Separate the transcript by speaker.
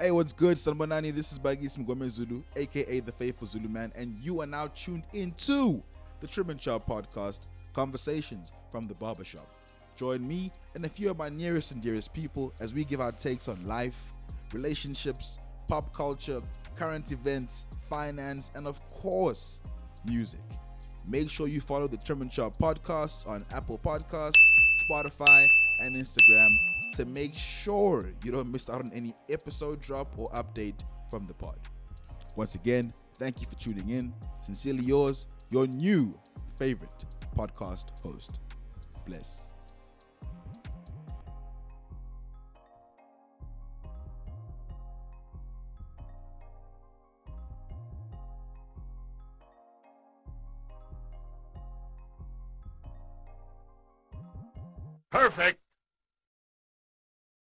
Speaker 1: Hey, what's good, Sanbanani? This is Bagis Mgome Zulu, aka the Faithful Zulu Man, and you are now tuned into the Trim and podcast, Conversations from the Barbershop. Join me and a few of my nearest and dearest people as we give our takes on life, relationships, pop culture, current events, finance, and of course, music. Make sure you follow the Trim and podcast on Apple Podcasts, Spotify, and Instagram to make sure you don't miss out on any episode drop or update from the pod. Once again, thank you for tuning in. Sincerely yours, your new favorite podcast host. Bless.
Speaker 2: Perfect.